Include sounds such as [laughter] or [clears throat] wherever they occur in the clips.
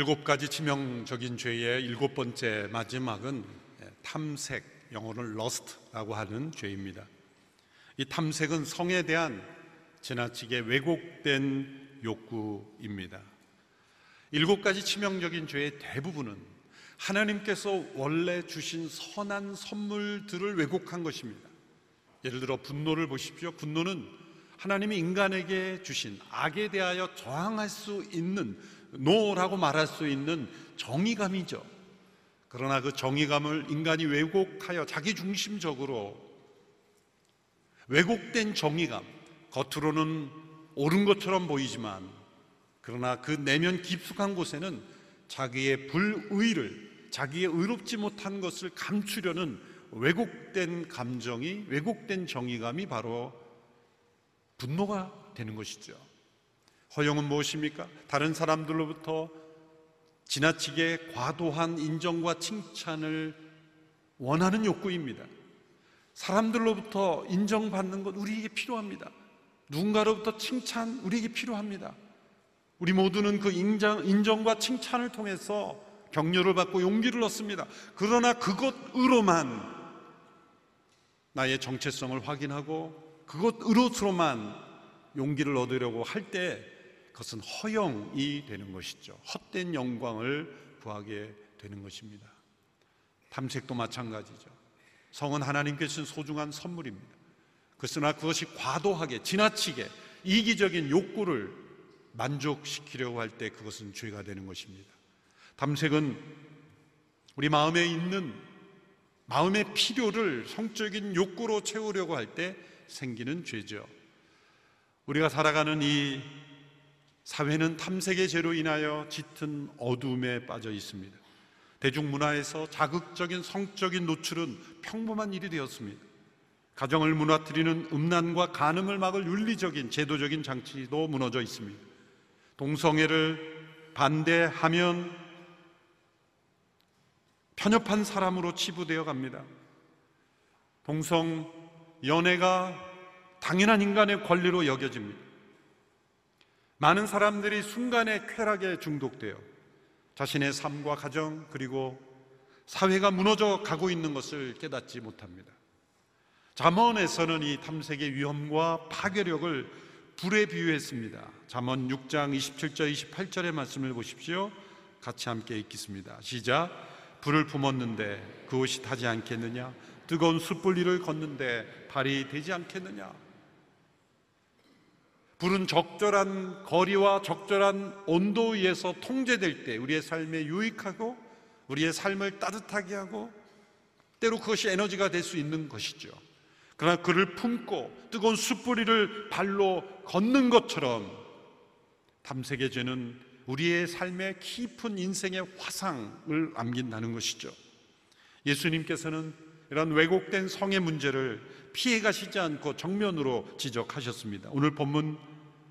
일곱 가지 치명적인 죄의 일곱 번째 마지막은 탐색, 영어로는 lust라고 하는 죄입니다. 이 탐색은 성에 대한 지나치게 왜곡된 욕구입니다. 일곱 가지 치명적인 죄의 대부분은 하나님께서 원래 주신 선한 선물들을 왜곡한 것입니다. 예를 들어 분노를 보십시오. 분노는 하나님이 인간에게 주신 악에 대하여 저항할 수 있는 노라고 말할 수 있는 정의감이죠. 그러나 그 정의감을 인간이 왜곡하여 자기 중심적으로 왜곡된 정의감, 겉으로는 옳은 것처럼 보이지만 그러나 그 내면 깊숙한 곳에는 자기의 불의를 자기의 의롭지 못한 것을 감추려는 왜곡된 감정이 왜곡된 정의감이 바로 분노가 되는 것이죠. 허용은 무엇입니까? 다른 사람들로부터 지나치게 과도한 인정과 칭찬을 원하는 욕구입니다. 사람들로부터 인정받는 것 우리에게 필요합니다. 누군가로부터 칭찬 우리에게 필요합니다. 우리 모두는 그 인정, 인정과 칭찬을 통해서 격려를 받고 용기를 얻습니다. 그러나 그것으로만 나의 정체성을 확인하고 그것으로서만 용기를 얻으려고 할 때 그것은 허영이 되는 것이죠. 헛된 영광을 구하게 되는 것입니다. 탐색도 마찬가지죠. 성은 하나님께 주신 소중한 선물입니다. 그러나 그것이 과도하게 지나치게 이기적인 욕구를 만족시키려고 할 때 그것은 죄가 되는 것입니다. 탐색은 우리 마음에 있는 마음의 필요를 성적인 욕구로 채우려고 할 때 생기는 죄죠. 우리가 살아가는 이 사회는 탐색의 죄로 인하여 짙은 어둠에 빠져 있습니다. 대중문화에서 자극적인 성적인 노출은 평범한 일이 되었습니다. 가정을 무너뜨리는 음란과 간음을 막을 윤리적인 제도적인 장치도 무너져 있습니다. 동성애를 반대하면 편협한 사람으로 치부되어 갑니다. 동성 연애가 당연한 인간의 권리로 여겨집니다. 많은 사람들이 순간의 쾌락에 중독되어 자신의 삶과 가정 그리고 사회가 무너져 가고 있는 것을 깨닫지 못합니다. 잠언에서는 이 탐색의 위험과 파괴력을 불에 비유했습니다. 잠언 6장 27절 28절의 말씀을 보십시오. 같이 함께 읽겠습니다. 시작. 불을 품었는데 그 옷이 타지 않겠느냐? 뜨거운 숯불 위를 걷는데 발이 되지 않겠느냐? 불은 적절한 거리와 적절한 온도에서 통제될 때 우리의 삶에 유익하고 우리의 삶을 따뜻하게 하고 때로 그것이 에너지가 될 수 있는 것이죠. 그러나 그를 품고 뜨거운 숯불이를 발로 걷는 것처럼 탐색의 죄는 우리의 삶에 깊은 인생의 화상을 남긴다는 것이죠. 예수님께서는 이런 왜곡된 성의 문제를 피해 가시지 않고 정면으로 지적하셨습니다. 오늘 본문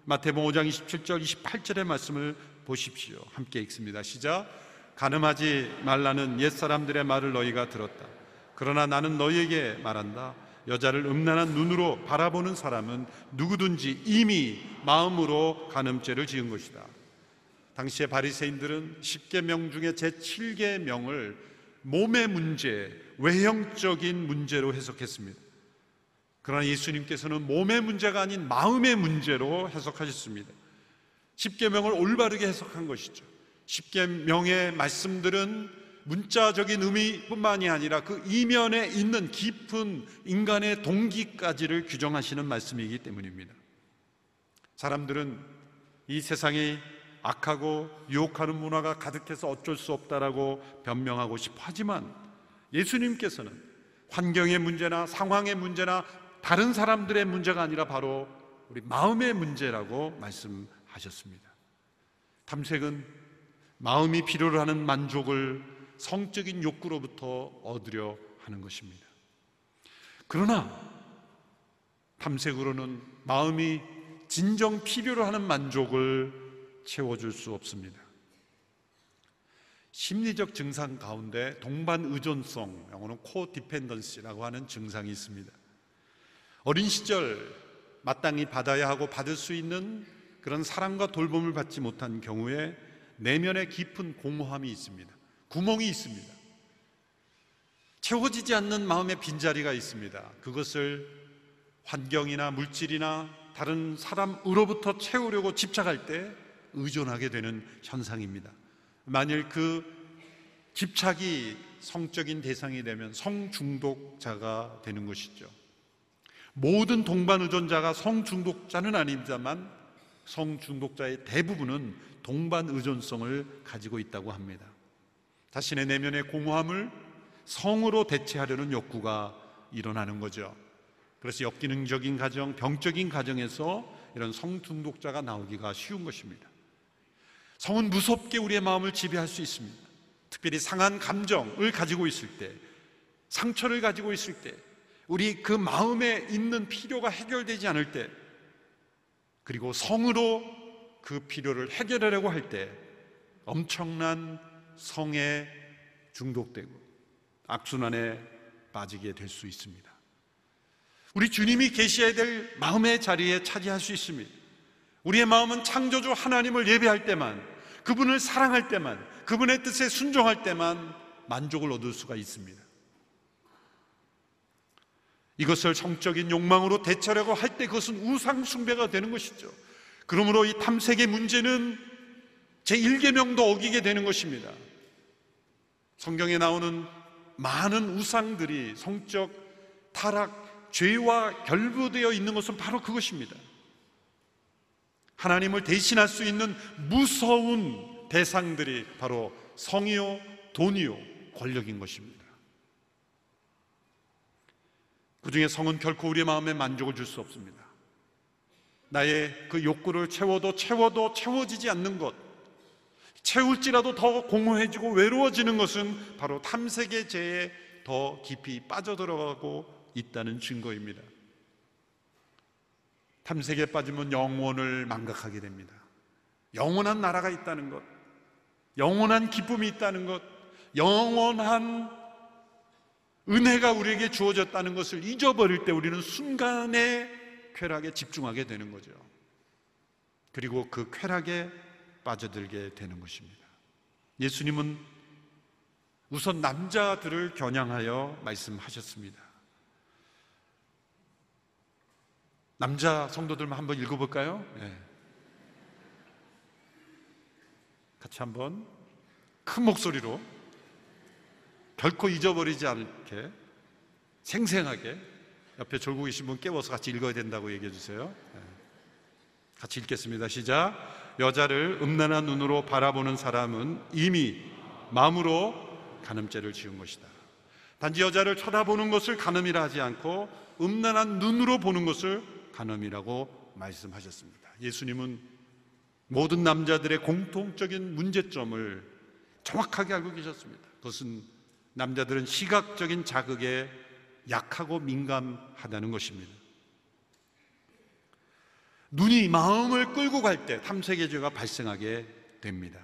마태복음 5장 27절 28절의 말씀을 보십시오. 함께 읽습니다. 시작. 가늠하지 말라는 옛 사람들의 말을 너희가 들었다. 그러나 나는 너희에게 말한다. 여자를 음란한 눈으로 바라보는 사람은 누구든지 이미 마음으로 간음죄를 지은 것이다. 당시의 바리새인들은 10계명 중에 제7계명을 몸의 문제, 외형적인 문제로 해석했습니다. 그러나 예수님께서는 몸의 문제가 아닌 마음의 문제로 해석하셨습니다. 십계명을 올바르게 해석한 것이죠. 십계명의 말씀들은 문자적인 의미뿐만이 아니라 그 이면에 있는 깊은 인간의 동기까지를 규정하시는 말씀이기 때문입니다. 사람들은 이 세상이 악하고 유혹하는 문화가 가득해서 어쩔 수 없다라고 변명하고 싶어 하지만 예수님께서는 환경의 문제나 상황의 문제나 다른 사람들의 문제가 아니라 바로 우리 마음의 문제라고 말씀하셨습니다. 탐색은 마음이 필요로 하는 만족을 성적인 욕구로부터 얻으려 하는 것입니다. 그러나 탐색으로는 마음이 진정 필요로 하는 만족을 채워줄 수 없습니다. 심리적 증상 가운데 동반 의존성, 영어는 코디펜던시라고 하는 증상이 있습니다. 어린 시절 마땅히 받아야 하고 받을 수 있는 그런 사랑과 돌봄을 받지 못한 경우에 내면에 깊은 공허함이 있습니다. 구멍이 있습니다. 채워지지 않는 마음의 빈자리가 있습니다. 그것을 환경이나 물질이나 다른 사람으로부터 채우려고 집착할 때 의존하게 되는 현상입니다. 만일 그 집착이 성적인 대상이 되면 성중독자가 되는 것이죠. 모든 동반 의존자가 성중독자는 아닙니다만 성중독자의 대부분은 동반 의존성을 가지고 있다고 합니다. 자신의 내면의 공허함을 성으로 대체하려는 욕구가 일어나는 거죠. 그래서 역기능적인 가정, 병적인 가정에서 이런 성중독자가 나오기가 쉬운 것입니다. 성은 무섭게 우리의 마음을 지배할 수 있습니다. 특별히 상한 감정을 가지고 있을 때, 상처를 가지고 있을 때, 우리 그 마음에 있는 필요가 해결되지 않을 때, 그리고 성으로 그 필요를 해결하려고 할 때 엄청난 성에 중독되고 악순환에 빠지게 될 수 있습니다. 우리 주님이 계셔야 될 마음의 자리에 차지할 수 있습니다. 우리의 마음은 창조주 하나님을 예배할 때만, 그분을 사랑할 때만, 그분의 뜻에 순종할 때만 만족을 얻을 수가 있습니다. 이것을 성적인 욕망으로 대처하려고 할 때 그것은 우상숭배가 되는 것이죠. 그러므로 이 탐색의 문제는 제1계명도 어기게 되는 것입니다. 성경에 나오는 많은 우상들이 성적 타락, 죄와 결부되어 있는 것은 바로 그것입니다. 하나님을 대신할 수 있는 무서운 대상들이 바로 성이요, 돈이요, 권력인 것입니다. 그 중에 성은 결코 우리의 마음에 만족을 줄 수 없습니다. 나의 그 욕구를 채워도 채워도 채워지지 않는 것, 채울지라도 더 공허해지고 외로워지는 것은 바로 탐색의 죄에 더 깊이 빠져들어가고 있다는 증거입니다. 탐색에 빠지면 영혼을 망각하게 됩니다. 영원한 나라가 있다는 것, 영원한 기쁨이 있다는 것, 영원한 은혜가 우리에게 주어졌다는 것을 잊어버릴 때 우리는 순간의 쾌락에 집중하게 되는 거죠. 그리고 그 쾌락에 빠져들게 되는 것입니다. 예수님은 우선 남자들을 겨냥하여 말씀하셨습니다. 남자 성도들만 한번 읽어볼까요? 네. 같이 한번 큰 목소리로 결코 잊어버리지 않게 생생하게 옆에 졸고 계신 분 깨워서 같이 읽어야 된다고 얘기해 주세요. 네. 같이 읽겠습니다. 시작. 여자를 음란한 눈으로 바라보는 사람은 이미 마음으로 간음죄를 지은 것이다. 단지 여자를 쳐다보는 것을 간음이라 하지 않고 음란한 눈으로 보는 것을 간음이라고 말씀하셨습니다. 예수님은 모든 남자들의 공통적인 문제점을 정확하게 알고 계셨습니다. 그것은 남자들은 시각적인 자극에 약하고 민감하다는 것입니다. 눈이 마음을 끌고 갈 때 탐색의 죄가 발생하게 됩니다.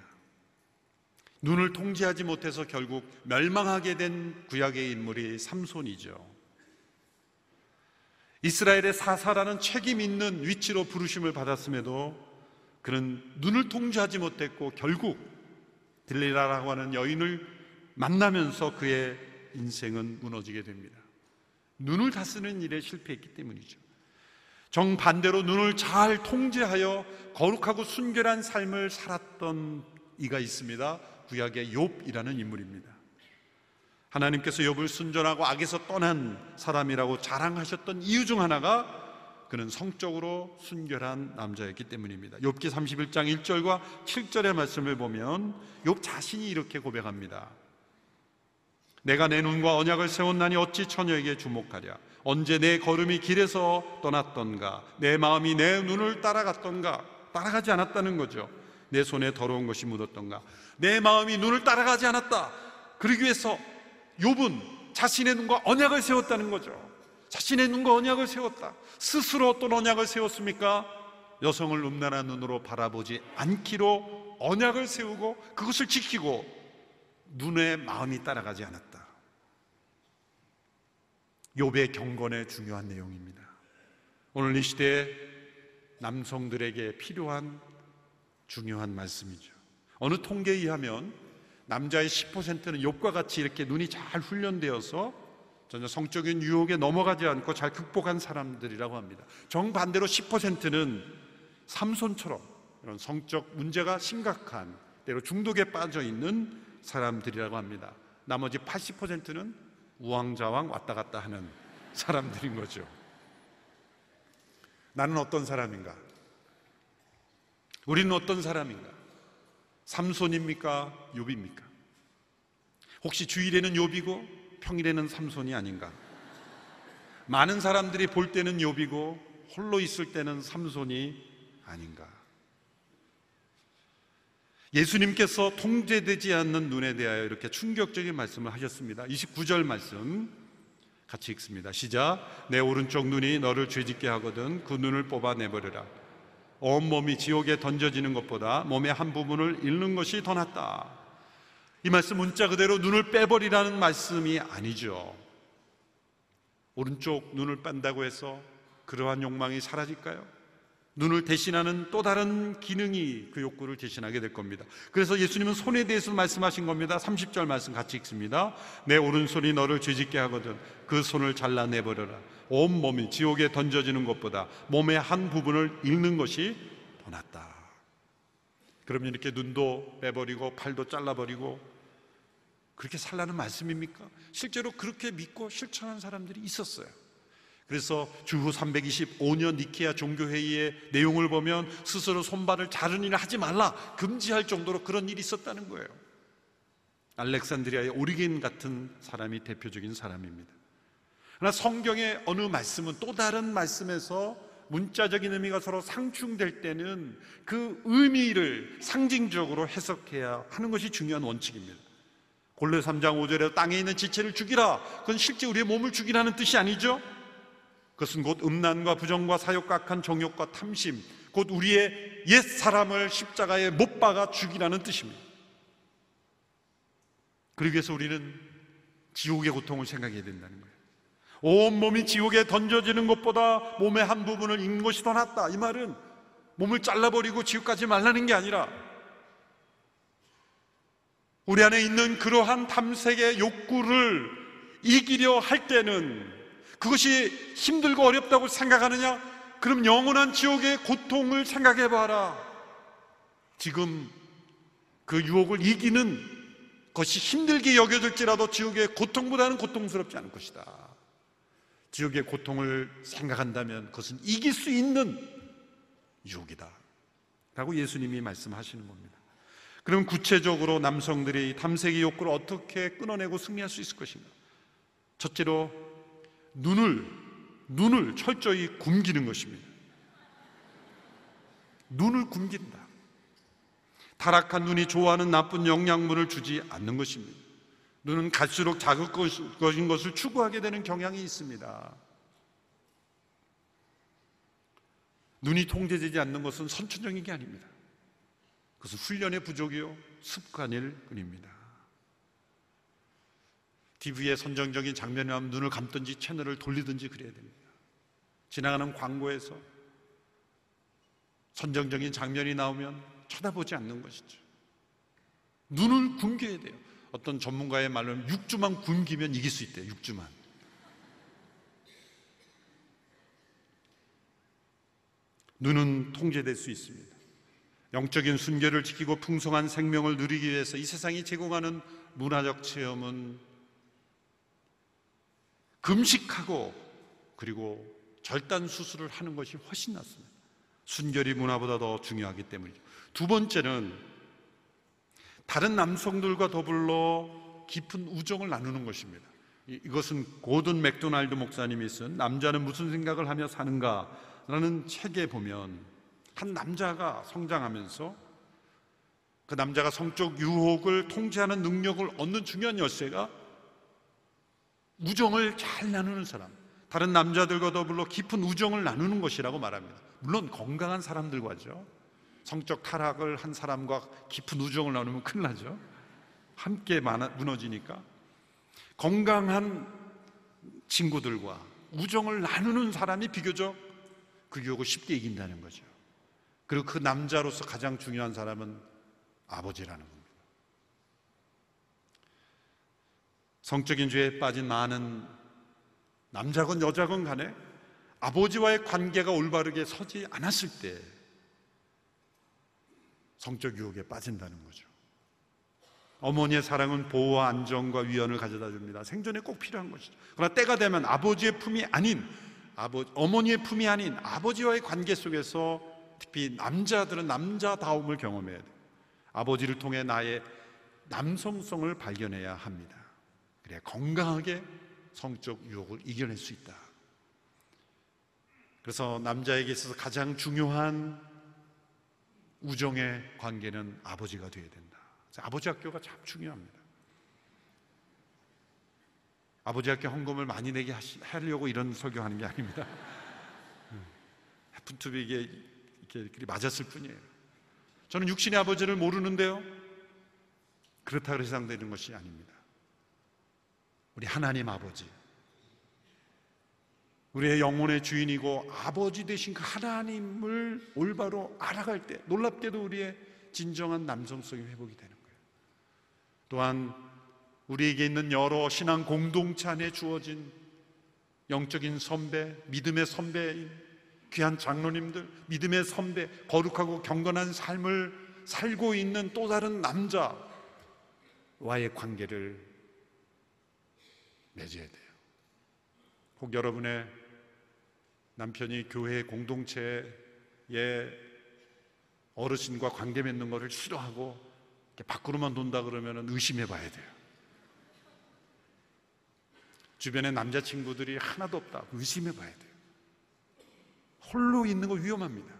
눈을 통제하지 못해서 결국 멸망하게 된 구약의 인물이 삼손이죠. 이스라엘의 사사라는 책임 있는 위치로 부르심을 받았음에도 그는 눈을 통제하지 못했고 결국 딜리라라고 하는 여인을 만나면서 그의 인생은 무너지게 됩니다. 눈을 다스는 일에 실패했기 때문이죠. 정반대로 눈을 잘 통제하여 거룩하고 순결한 삶을 살았던 이가 있습니다. 구약의 욥이라는 인물입니다. 하나님께서 욥을 순전하고 악에서 떠난 사람이라고 자랑하셨던 이유 중 하나가 그는 성적으로 순결한 남자였기 때문입니다. 욥기 31장 1절과 7절의 말씀을 보면 욥 자신이 이렇게 고백합니다. 내가 내 눈과 언약을 세웠나니 어찌 처녀에게 주목하랴? 언제 내 걸음이 길에서 떠났던가? 내 마음이 내 눈을 따라갔던가? 따라가지 않았다는 거죠. 내 손에 더러운 것이 묻었던가? 내 마음이 눈을 따라가지 않았다. 그러기 위해서 욥은 자신의 눈과 언약을 세웠다는 거죠. 자신의 눈과 언약을 세웠다. 스스로 어떤 언약을 세웠습니까? 여성을 음란한 눈으로 바라보지 않기로 언약을 세우고 그것을 지키고 눈의 마음이 따라가지 않았다 욥의 경건의 중요한 내용입니다. 오늘 이 시대에 남성들에게 필요한 중요한 말씀이죠. 어느 통계에 의하면 남자의 10%는 욕과 같이 이렇게 눈이 잘 훈련되어서 전혀 성적인 유혹에 넘어가지 않고 잘 극복한 사람들이라고 합니다. 정반대로 10%는 삼손처럼 이런 성적 문제가 심각한 때로 중독에 빠져 있는 사람들이라고 합니다. 나머지 80%는 우왕좌왕 왔다 갔다 하는 사람들인 거죠. 나는 어떤 사람인가? 우리는 어떤 사람인가? 삼손입니까? 욥입니까? 혹시 주일에는 욥이고 평일에는 삼손이 아닌가? 많은 사람들이 볼 때는 욥이고 홀로 있을 때는 삼손이 아닌가? 예수님께서 통제되지 않는 눈에 대하여 이렇게 충격적인 말씀을 하셨습니다. 29절 말씀 같이 읽습니다. 시작. 내 오른쪽 눈이 너를 죄짓게 하거든 그 눈을 뽑아 내버려라. 온 몸이 지옥에 던져지는 것보다 몸의 한 부분을 잃는 것이 더 낫다. 이 말씀 문자 그대로 눈을 빼버리라는 말씀이 아니죠. 오른쪽 눈을 뺀다고 해서 그러한 욕망이 사라질까요? 눈을 대신하는 또 다른 기능이 그 욕구를 대신하게 될 겁니다. 그래서 예수님은 손에 대해서 말씀하신 겁니다. 30절 말씀 같이 읽습니다. 내 오른손이 너를 죄짓게 하거든 그 손을 잘라내 버려라. 온 몸이 지옥에 던져지는 것보다 몸의 한 부분을 잃는 것이 더 낫다. 그러면 이렇게 눈도 빼버리고 팔도 잘라버리고 그렇게 살라는 말씀입니까? 실제로 그렇게 믿고 실천한 사람들이 있었어요. 그래서 주후 325년 니케아 종교회의의 내용을 보면 스스로 손발을 자른 일을 하지 말라 금지할 정도로 그런 일이 있었다는 거예요. 알렉산드리아의 오리겐 같은 사람이 대표적인 사람입니다. 그러나 성경의 어느 말씀은 또 다른 말씀에서 문자적인 의미가 서로 상충될 때는 그 의미를 상징적으로 해석해야 하는 것이 중요한 원칙입니다. 골레 3장 5절에 땅에 있는 지체를 죽이라. 그건 실제 우리의 몸을 죽이라는 뜻이 아니죠? 그것은 곧 음란과 부정과 사욕과 악한 정욕과 탐심, 곧 우리의 옛 사람을 십자가에 못 박아 죽이라는 뜻입니다. 그러기 위해서 우리는 지옥의 고통을 생각해야 된다는 거예요. 온 몸이 지옥에 던져지는 것보다 몸의 한 부분을 잃는 것이 더 낫다. 이 말은 몸을 잘라버리고 지옥 가지 말라는 게 아니라 우리 안에 있는 그러한 탐색의 욕구를 이기려 할 때는 그것이 힘들고 어렵다고 생각하느냐? 그럼 영원한 지옥의 고통을 생각해 봐라. 지금 그 유혹을 이기는 것이 힘들게 여겨질지라도 지옥의 고통보다는 고통스럽지 않을 것이다. 지옥의 고통을 생각한다면 그것은 이길 수 있는 유혹이다. 라고 예수님이 말씀하시는 겁니다. 그럼 구체적으로 남성들이 탐색의 욕구를 어떻게 끊어내고 승리할 수 있을 것인가? 첫째로 눈을 눈을 철저히 굶기는 것입니다. 눈을 굶긴다. 타락한 눈이 좋아하는 나쁜 영양분을 주지 않는 것입니다. 눈은 갈수록 자극적인 것을 추구하게 되는 경향이 있습니다. 눈이 통제되지 않는 것은 선천적인 게 아닙니다. 그것은 훈련의 부족이요 습관일 뿐입니다. TV에 선정적인 장면이 나면 눈을 감든지 채널을 돌리든지 그래야 됩니다. 지나가는 광고에서 선정적인 장면이 나오면 쳐다보지 않는 것이죠. 눈을 굶겨야 돼요. 어떤 전문가의 말로는 6주만 굶기면 이길 수 있대요. 6주만. 눈은 통제될 수 있습니다. 영적인 순결을 지키고 풍성한 생명을 누리기 위해서 이 세상이 제공하는 문화적 체험은 금식하고 그리고 절단 수술을 하는 것이 훨씬 낫습니다. 순결이 문화보다 더 중요하기 때문이죠. 두 번째는 다른 남성들과 더불어 깊은 우정을 나누는 것입니다. 이것은 고든 맥도날드 목사님이 쓴 남자는 무슨 생각을 하며 사는가라는 책에 보면 한 남자가 성장하면서 그 남자가 성적 유혹을 통제하는 능력을 얻는 중요한 열쇠가 우정을 잘 나누는 사람, 다른 남자들과 더불어 깊은 우정을 나누는 것이라고 말합니다. 물론 건강한 사람들과죠. 성적 타락을 한 사람과 깊은 우정을 나누면 큰일 나죠. 함께 무너지니까. 건강한 친구들과 우정을 나누는 사람이 비교적 그 유혹을 쉽게 이긴다는 거죠. 그리고 그 남자로서 가장 중요한 사람은 아버지라는 겁니다. 성적인 죄에 빠진 많은 남자건 여자건 간에 아버지와의 관계가 올바르게 서지 않았을 때 성적 유혹에 빠진다는 거죠. 어머니의 사랑은 보호와 안정과 위안을 가져다 줍니다. 생존에 꼭 필요한 것이죠. 그러나 때가 되면 아버지의 품이 아닌 아버 어머니의 품이 아닌 아버지와의 관계 속에서 특히 남자들은 남자다움을 경험해야 돼요. 아버지를 통해 나의 남성성을 발견해야 합니다. 그래야 건강하게 성적 유혹을 이겨낼 수 있다. 그래서 남자에게 있어서 가장 중요한 우정의 관계는 아버지가 되어야 된다. 아버지 학교가 참 중요합니다. 아버지 학교 헌금을 많이 내게 하려고 이런 설교하는 게 아닙니다. 해픈투비 이게 이렇게 맞았을 뿐이에요. 저는 육신의 아버지를 모르는데요. 그렇다 그래서 해당되는 것이 아닙니다. 우리 하나님 아버지, 우리의 영혼의 주인이고 아버지 되신 그 하나님을 올바로 알아갈 때 놀랍게도 우리의 진정한 남성성이 회복이 되는 거예요. 또한 우리에게 있는 여러 신앙 공동체 안에 주어진 영적인 선배, 믿음의 선배인 귀한 장로님들, 믿음의 선배, 거룩하고 경건한 삶을 살고 있는 또 다른 남자와의 관계를 맺어야 돼요. 혹 여러분의 남편이 교회 공동체에 어르신과 관계 맺는 것을 싫어하고 밖으로만 돈다 그러면 의심해 봐야 돼요. 주변에 남자친구들이 하나도 없다. 의심해 봐야 돼요. 홀로 있는 거 위험합니다.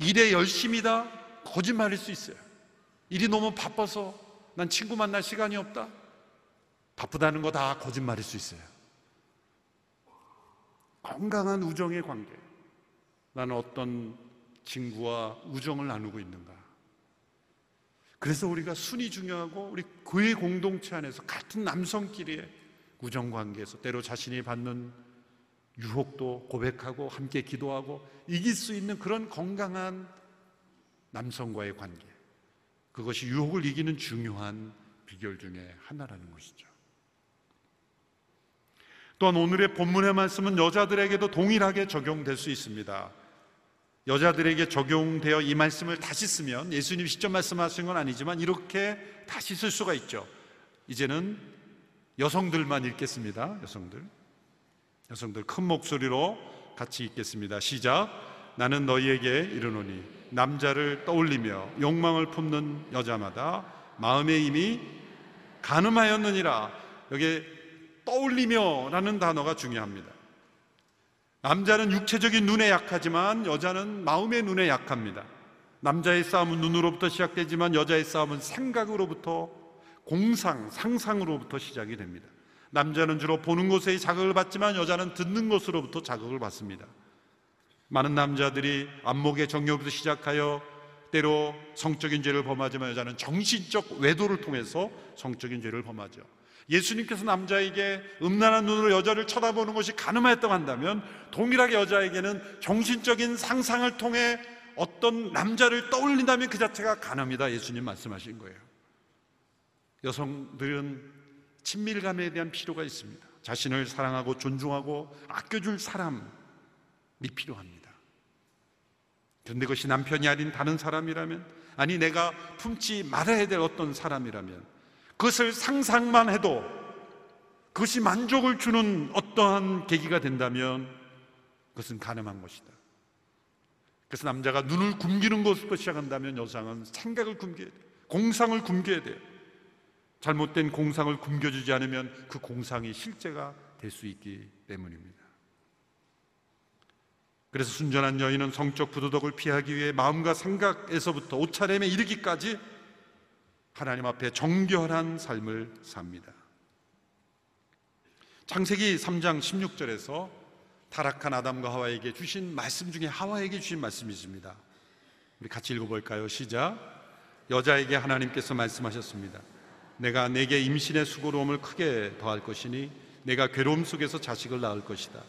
일에 열심이다. 거짓말일 수 있어요. 일이 너무 바빠서 난 친구 만날 시간이 없다. 바쁘다는 거 다 거짓말일 수 있어요. 건강한 우정의 관계. 나는 어떤 친구와 우정을 나누고 있는가. 그래서 우리가 순이 중요하고 우리 교회 공동체 안에서 같은 남성끼리의 우정 관계에서 때로 자신이 받는 유혹도 고백하고 함께 기도하고 이길 수 있는 그런 건강한 남성과의 관계. 그것이 유혹을 이기는 중요한 비결 중에 하나라는 것이죠. 또한 오늘의 본문의 말씀은 여자들에게도 동일하게 적용될 수 있습니다. 여자들에게 적용되어 이 말씀을 다시 쓰면 예수님 직접 말씀하신 건 아니지만 이렇게 다시 쓸 수가 있죠. 이제는 여성들만 읽겠습니다. 여성들. 여성들 큰 목소리로 같이 읽겠습니다. 시작. 나는 너희에게 이르노니 남자를 떠올리며 욕망을 품는 여자마다 마음의 힘이 가늠하였느니라. 여기 떠올리며라는 단어가 중요합니다. 남자는 육체적인 눈에 약하지만 여자는 마음의 눈에 약합니다. 남자의 싸움은 눈으로부터 시작되지만 여자의 싸움은 생각으로부터 공상, 상상으로부터 시작이 됩니다. 남자는 주로 보는 것에 자극을 받지만 여자는 듣는 것으로부터 자극을 받습니다. 많은 남자들이 안목의 정욕부터 시작하여 때로 성적인 죄를 범하지만 여자는 정신적 외도를 통해서 성적인 죄를 범하죠. 예수님께서 남자에게 음란한 눈으로 여자를 쳐다보는 것이 가늠하였다고 한다면 동일하게 여자에게는 정신적인 상상을 통해 어떤 남자를 떠올린다면 그 자체가 가늠이다 예수님 말씀하신 거예요. 여성들은 친밀감에 대한 필요가 있습니다. 자신을 사랑하고 존중하고 아껴줄 사람이 필요합니다. 그런데 그것이 남편이 아닌 다른 사람이라면 아니 내가 품지 말아야 될 어떤 사람이라면 그것을 상상만 해도 그것이 만족을 주는 어떠한 계기가 된다면 그것은 가능한 것이다. 그래서 남자가 눈을 굶기는 것부터 시작한다면 여성은 생각을 굶겨야 돼. 공상을 굶겨야 돼. 잘못된 공상을 굶겨주지 않으면 그 공상이 실제가 될 수 있기 때문입니다. 그래서 순전한 여인은 성적 부도덕을 피하기 위해 마음과 생각에서부터 옷차림에 이르기까지 하나님 앞에 정결한 삶을 삽니다. 창세기 3장 16절에서 타락한 아담과 하와에게 주신 말씀 중에 하와에게 주신 말씀이 있습니다. 우리 같이 읽어볼까요? 시작. 여자에게 하나님께서 말씀하셨습니다. 내가 내게 임신의 수고로움을 크게 더할 것이니 내가 괴로움 속에서 자식을 낳을 것이다.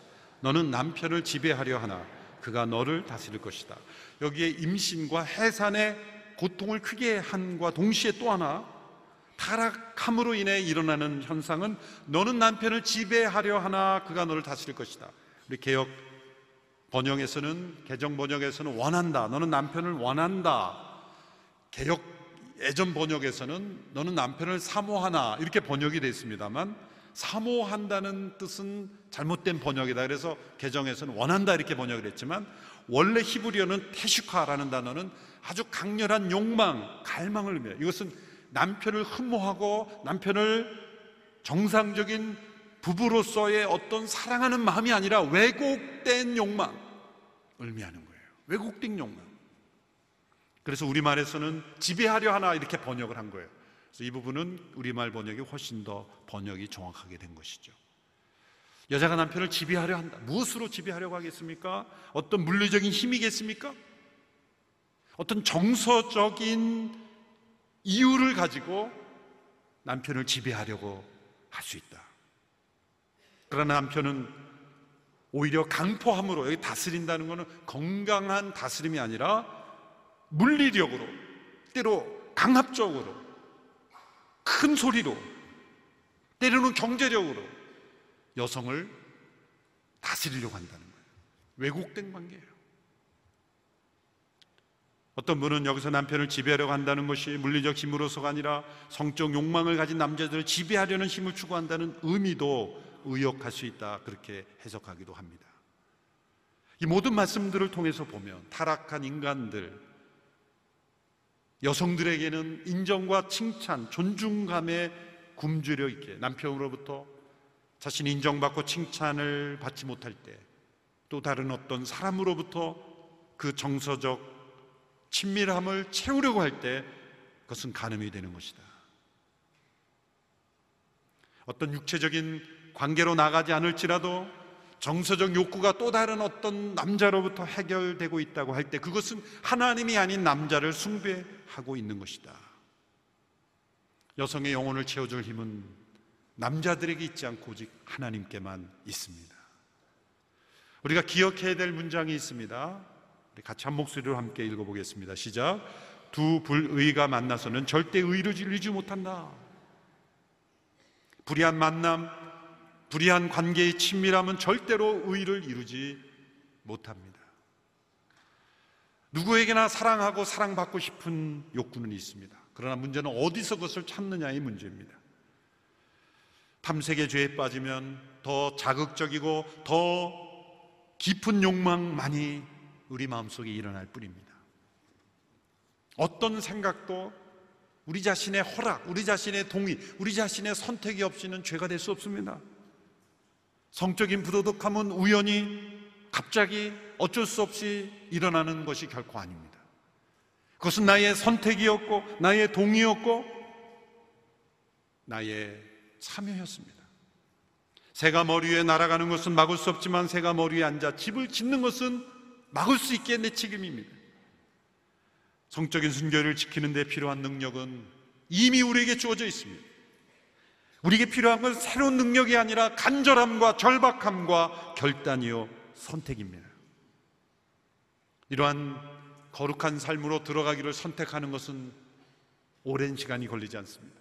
너는 남편을 지배하려 하나 그가 너를 다스릴 것이다. 여기에 임신과 해산의 고통을 크게 한과 동시에 또 하나 타락함으로 인해 일어나는 현상은 너는 남편을 지배하려 하나 그가 너를 다스릴 것이다. 우리 개혁 번역에서는 개정 번역에서는 원한다. 너는 남편을 원한다. 개혁 예전 번역에서는 너는 남편을 사모하나 이렇게 번역이 됐습니다만 사모한다는 뜻은 잘못된 번역이다. 그래서 개정에서는 원한다 이렇게 번역을 했지만 원래 히브리어는 테슈카라는 단어는 아주 강렬한 욕망, 갈망을 의미해요. 이것은 남편을 흠모하고 남편을 정상적인 부부로서의 어떤 사랑하는 마음이 아니라 왜곡된 욕망을 의미하는 거예요. 왜곡된 욕망. 그래서 우리말에서는 지배하려 하나 이렇게 번역을 한 거예요. 그래서 이 부분은 우리말 번역이 훨씬 더 번역이 정확하게 된 것이죠. 여자가 남편을 지배하려 한다. 무엇으로 지배하려고 하겠습니까? 어떤 물리적인 힘이겠습니까? 어떤 정서적인 이유를 가지고 남편을 지배하려고 할 수 있다. 그러나 남편은 오히려 강포함으로 여기 다스린다는 것은 건강한 다스림이 아니라 물리력으로 때로 강압적으로 큰 소리로 때로는 경제력으로 여성을 다스리려고 한다는 거예요. 왜곡된 관계예요. 어떤 분은 여기서 남편을 지배하려고 한다는 것이 물리적 힘으로서가 아니라 성적 욕망을 가진 남자들을 지배하려는 힘을 추구한다는 의미도 의역할 수 있다. 그렇게 해석하기도 합니다. 이 모든 말씀들을 통해서 보면 타락한 인간들, 여성들에게는 인정과 칭찬, 존중감에 굶주려 있게 남편으로부터 자신이 인정받고 칭찬을 받지 못할 때 또 다른 어떤 사람으로부터 그 정서적 친밀함을 채우려고 할 때 그것은 간음이 되는 것이다. 어떤 육체적인 관계로 나가지 않을지라도 정서적 욕구가 또 다른 어떤 남자로부터 해결되고 있다고 할 때 그것은 하나님이 아닌 남자를 숭배하고 있는 것이다. 여성의 영혼을 채워줄 힘은 남자들에게 있지 않고 오직 하나님께만 있습니다. 우리가 기억해야 될 문장이 있습니다. 우리 같이 한 목소리로 함께 읽어보겠습니다. 시작. 두 불의가 만나서는 절대 의를 이루지 못한다. 불의한 만남, 불의한 관계의 친밀함은 절대로 의를 이루지 못합니다. 누구에게나 사랑하고 사랑받고 싶은 욕구는 있습니다. 그러나 문제는 어디서 그것을 찾느냐의 문제입니다. 탐색의 죄에 빠지면 더 자극적이고 더 깊은 욕망만이 우리 마음속에 일어날 뿐입니다. 어떤 생각도 우리 자신의 허락, 우리 자신의 동의, 우리 자신의 선택이 없이는 죄가 될 수 없습니다. 성적인 부도덕함은 우연히 갑자기 어쩔 수 없이 일어나는 것이 결코 아닙니다. 그것은 나의 선택이었고, 나의 동의였고, 나의 참여였습니다. 새가 머리 위에 날아가는 것은 막을 수 없지만 새가 머리 위에 앉아 집을 짓는 것은 막을 수 있게 내 책임입니다. 성적인 순결을 지키는 데 필요한 능력은 이미 우리에게 주어져 있습니다. 우리에게 필요한 건 새로운 능력이 아니라 간절함과 절박함과 결단이요 선택입니다. 이러한 거룩한 삶으로 들어가기를 선택하는 것은 오랜 시간이 걸리지 않습니다.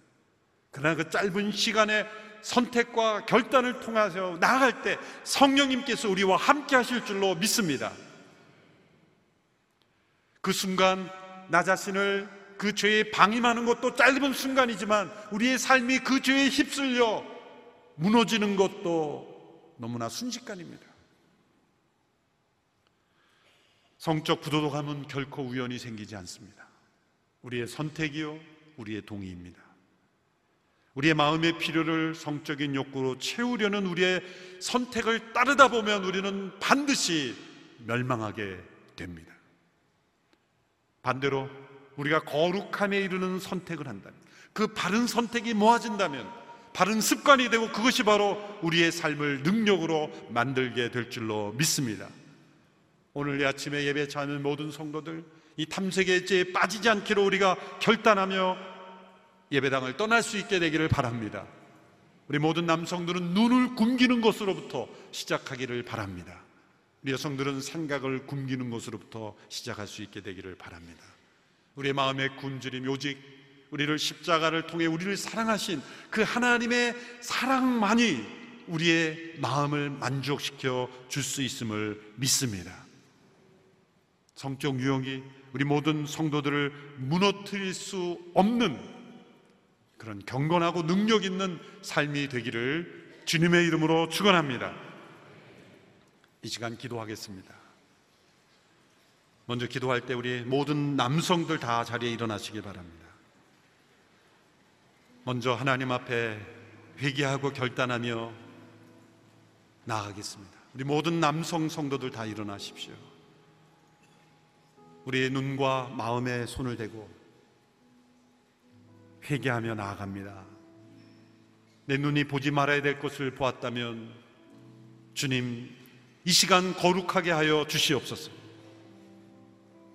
그러나 그 짧은 시간에 선택과 결단을 통해서 나아갈 때 성령님께서 우리와 함께 하실 줄로 믿습니다. 그 순간 나 자신을 그 죄에 방임하는 것도 짧은 순간이지만 우리의 삶이 그 죄에 휩쓸려 무너지는 것도 너무나 순식간입니다. 성적 부도덕함은 결코 우연히 생기지 않습니다. 우리의 선택이요, 우리의 동의입니다. 우리의 마음의 필요를 성적인 욕구로 채우려는 우리의 선택을 따르다 보면 우리는 반드시 멸망하게 됩니다. 반대로 우리가 거룩함에 이르는 선택을 한다면 그 바른 선택이 모아진다면 바른 습관이 되고 그것이 바로 우리의 삶을 능력으로 만들게 될 줄로 믿습니다. 오늘 이 아침에 예배 참는 모든 성도들 이 탐색의 죄에 빠지지 않기로 우리가 결단하며 예배당을 떠날 수 있게 되기를 바랍니다. 우리 모든 남성들은 눈을 굶기는 것으로부터 시작하기를 바랍니다. 우리 여성들은 생각을 굶기는 것으로부터 시작할 수 있게 되기를 바랍니다. 우리의 마음의 굶주림 오직 우리를 십자가를 통해 우리를 사랑하신 그 하나님의 사랑만이 우리의 마음을 만족시켜 줄 수 있음을 믿습니다. 성적 유형이 우리 모든 성도들을 무너뜨릴 수 없는 그런 경건하고 능력 있는 삶이 되기를 주님의 이름으로 축원합니다. 이 시간 기도하겠습니다. 먼저 기도할 때 우리 모든 남성들 다 자리에 일어나시기 바랍니다. 먼저 하나님 앞에 회개하고 결단하며 나아가겠습니다. 우리 모든 남성 성도들 다 일어나십시오. 우리의 눈과 마음에 손을 대고 회개하며 나아갑니다. 내 눈이 보지 말아야 될 것을 보았다면 주님 이 시간 거룩하게 하여 주시옵소서.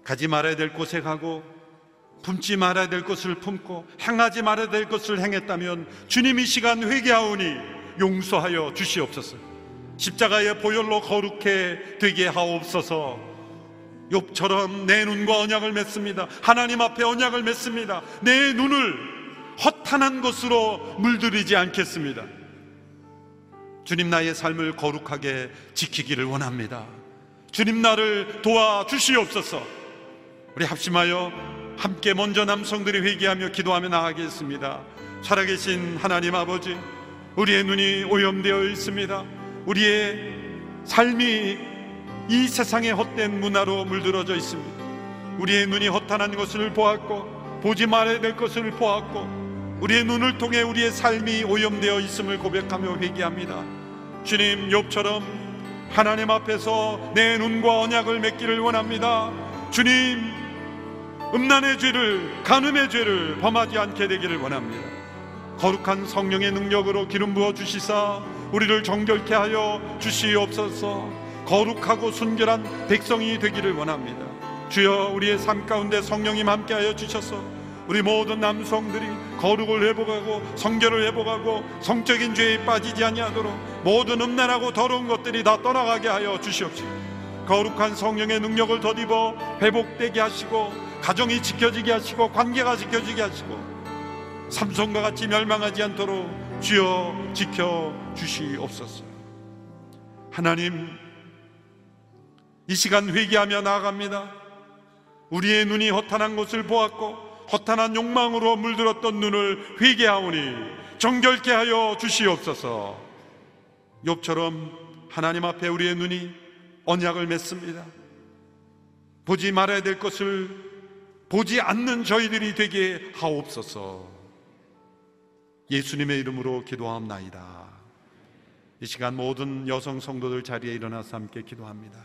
가지 말아야 될 곳에 가고 품지 말아야 될 것을 품고 행하지 말아야 될 것을 행했다면 주님 이 시간 회개하오니 용서하여 주시옵소서. 십자가의 보혈로 거룩해 되게 하옵소서. 욥처럼 내 눈과 언약을 맺습니다. 하나님 앞에 언약을 맺습니다. 내 눈을 허탄한 것으로 물들이지 않겠습니다. 주님 나의 삶을 거룩하게 지키기를 원합니다. 주님 나를 도와 주시옵소서. 우리 합심하여 함께 먼저 남성들이 회개하며 기도하며 나가겠습니다. 살아계신 하나님 아버지, 우리의 눈이 오염되어 있습니다. 우리의 삶이 이 세상의 헛된 문화로 물들어져 있습니다. 우리의 눈이 허탄한 것을 보았고 보지 말아야 될 것을 보았고 우리의 눈을 통해 우리의 삶이 오염되어 있음을 고백하며 회개합니다. 주님 욥처럼 하나님 앞에서 내 눈과 언약을 맺기를 원합니다. 주님 음란의 죄를 간음의 죄를 범하지 않게 되기를 원합니다. 거룩한 성령의 능력으로 기름 부어 주시사 우리를 정결케 하여 주시옵소서. 거룩하고 순결한 백성이 되기를 원합니다. 주여 우리의 삶 가운데 성령님 함께하여 주셔서 우리 모든 남성들이 거룩을 회복하고 성결을 회복하고 성적인 죄에 빠지지 아니하도록 모든 음란하고 더러운 것들이 다 떠나가게 하여 주시옵시고 거룩한 성령의 능력을 덧입어 회복되게 하시고 가정이 지켜지게 하시고 관계가 지켜지게 하시고 삼성과 같이 멸망하지 않도록 주여 지켜 주시옵소서. 하나님 이 시간 회개하며 나아갑니다. 우리의 눈이 허탄한 것을 보았고 허탄한 욕망으로 물들었던 눈을 회개하오니 정결케 하여 주시옵소서. 욥처럼 하나님 앞에 우리의 눈이 언약을 맺습니다. 보지 말아야 될 것을 보지 않는 저희들이 되게 하옵소서. 예수님의 이름으로 기도하옵나이다. 이 시간 모든 여성 성도들 자리에 일어나서 함께 기도합니다.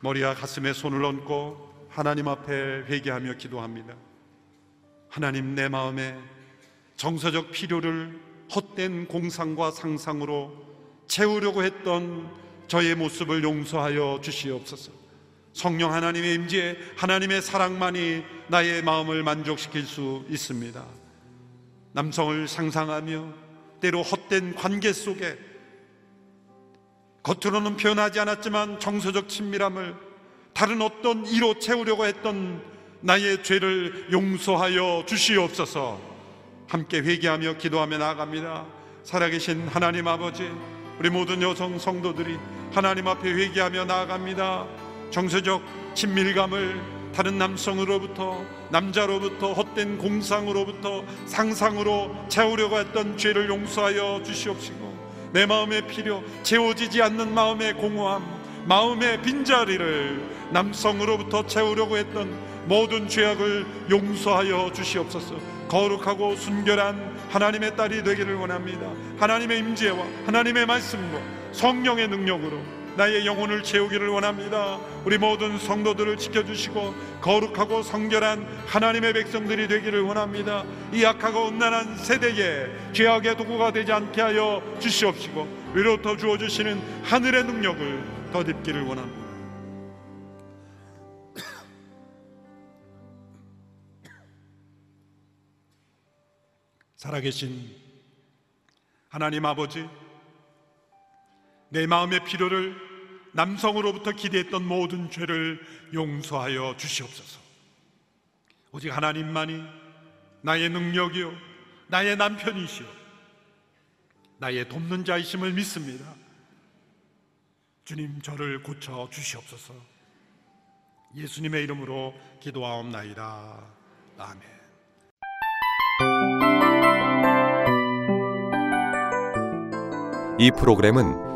머리와 가슴에 손을 얹고 하나님 앞에 회개하며 기도합니다. 하나님 내 마음에 정서적 필요를 헛된 공상과 상상으로 채우려고 했던 저의 모습을 용서하여 주시옵소서. 성령 하나님의 임재, 하나님의 사랑만이 나의 마음을 만족시킬 수 있습니다. 남성을 상상하며 때로 헛된 관계 속에 겉으로는 표현하지 않았지만 정서적 친밀함을 다른 어떤 이로 채우려고 했던 나의 죄를 용서하여 주시옵소서 함께 회개하며 기도하며 나아갑니다. 살아계신 하나님 아버지, 우리 모든 여성 성도들이 하나님 앞에 회개하며 나아갑니다. 정서적 친밀감을 다른 남성으로부터 남자로부터 헛된 공상으로부터 상상으로 채우려고 했던 죄를 용서하여 주시옵시고 내 마음의 필요, 채워지지 않는 마음의 공허함, 마음의 빈자리를 남성으로부터 채우려고 했던 모든 죄악을 용서하여 주시옵소서. 거룩하고 순결한 하나님의 딸이 되기를 원합니다. 하나님의 임재와 하나님의 말씀과 성령의 능력으로 나의 영혼을 채우기를 원합니다. 우리 모든 성도들을 지켜주시고 거룩하고 성결한 하나님의 백성들이 되기를 원합니다. 이 악하고 음란한 세대에 죄악의 도구가 되지 않게 하여 주시옵시고 위로부터 주어 주시는 하늘의 능력을 덧입기를 원합니다. [clears throat] 살아계신 하나님 아버지, 내 마음의 필요를 남성으로부터 기대했던 모든 죄를 용서하여 주시옵소서. 오직 하나님만이 나의 능력이요, 나의 남편이시요, 나의 돕는 자이심을 믿습니다. 주님 저를 고쳐 주시옵소서. 예수님의 이름으로 기도하옵나이다. 아멘. 이 프로그램은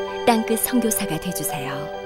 땅끝 성교사가 되주세요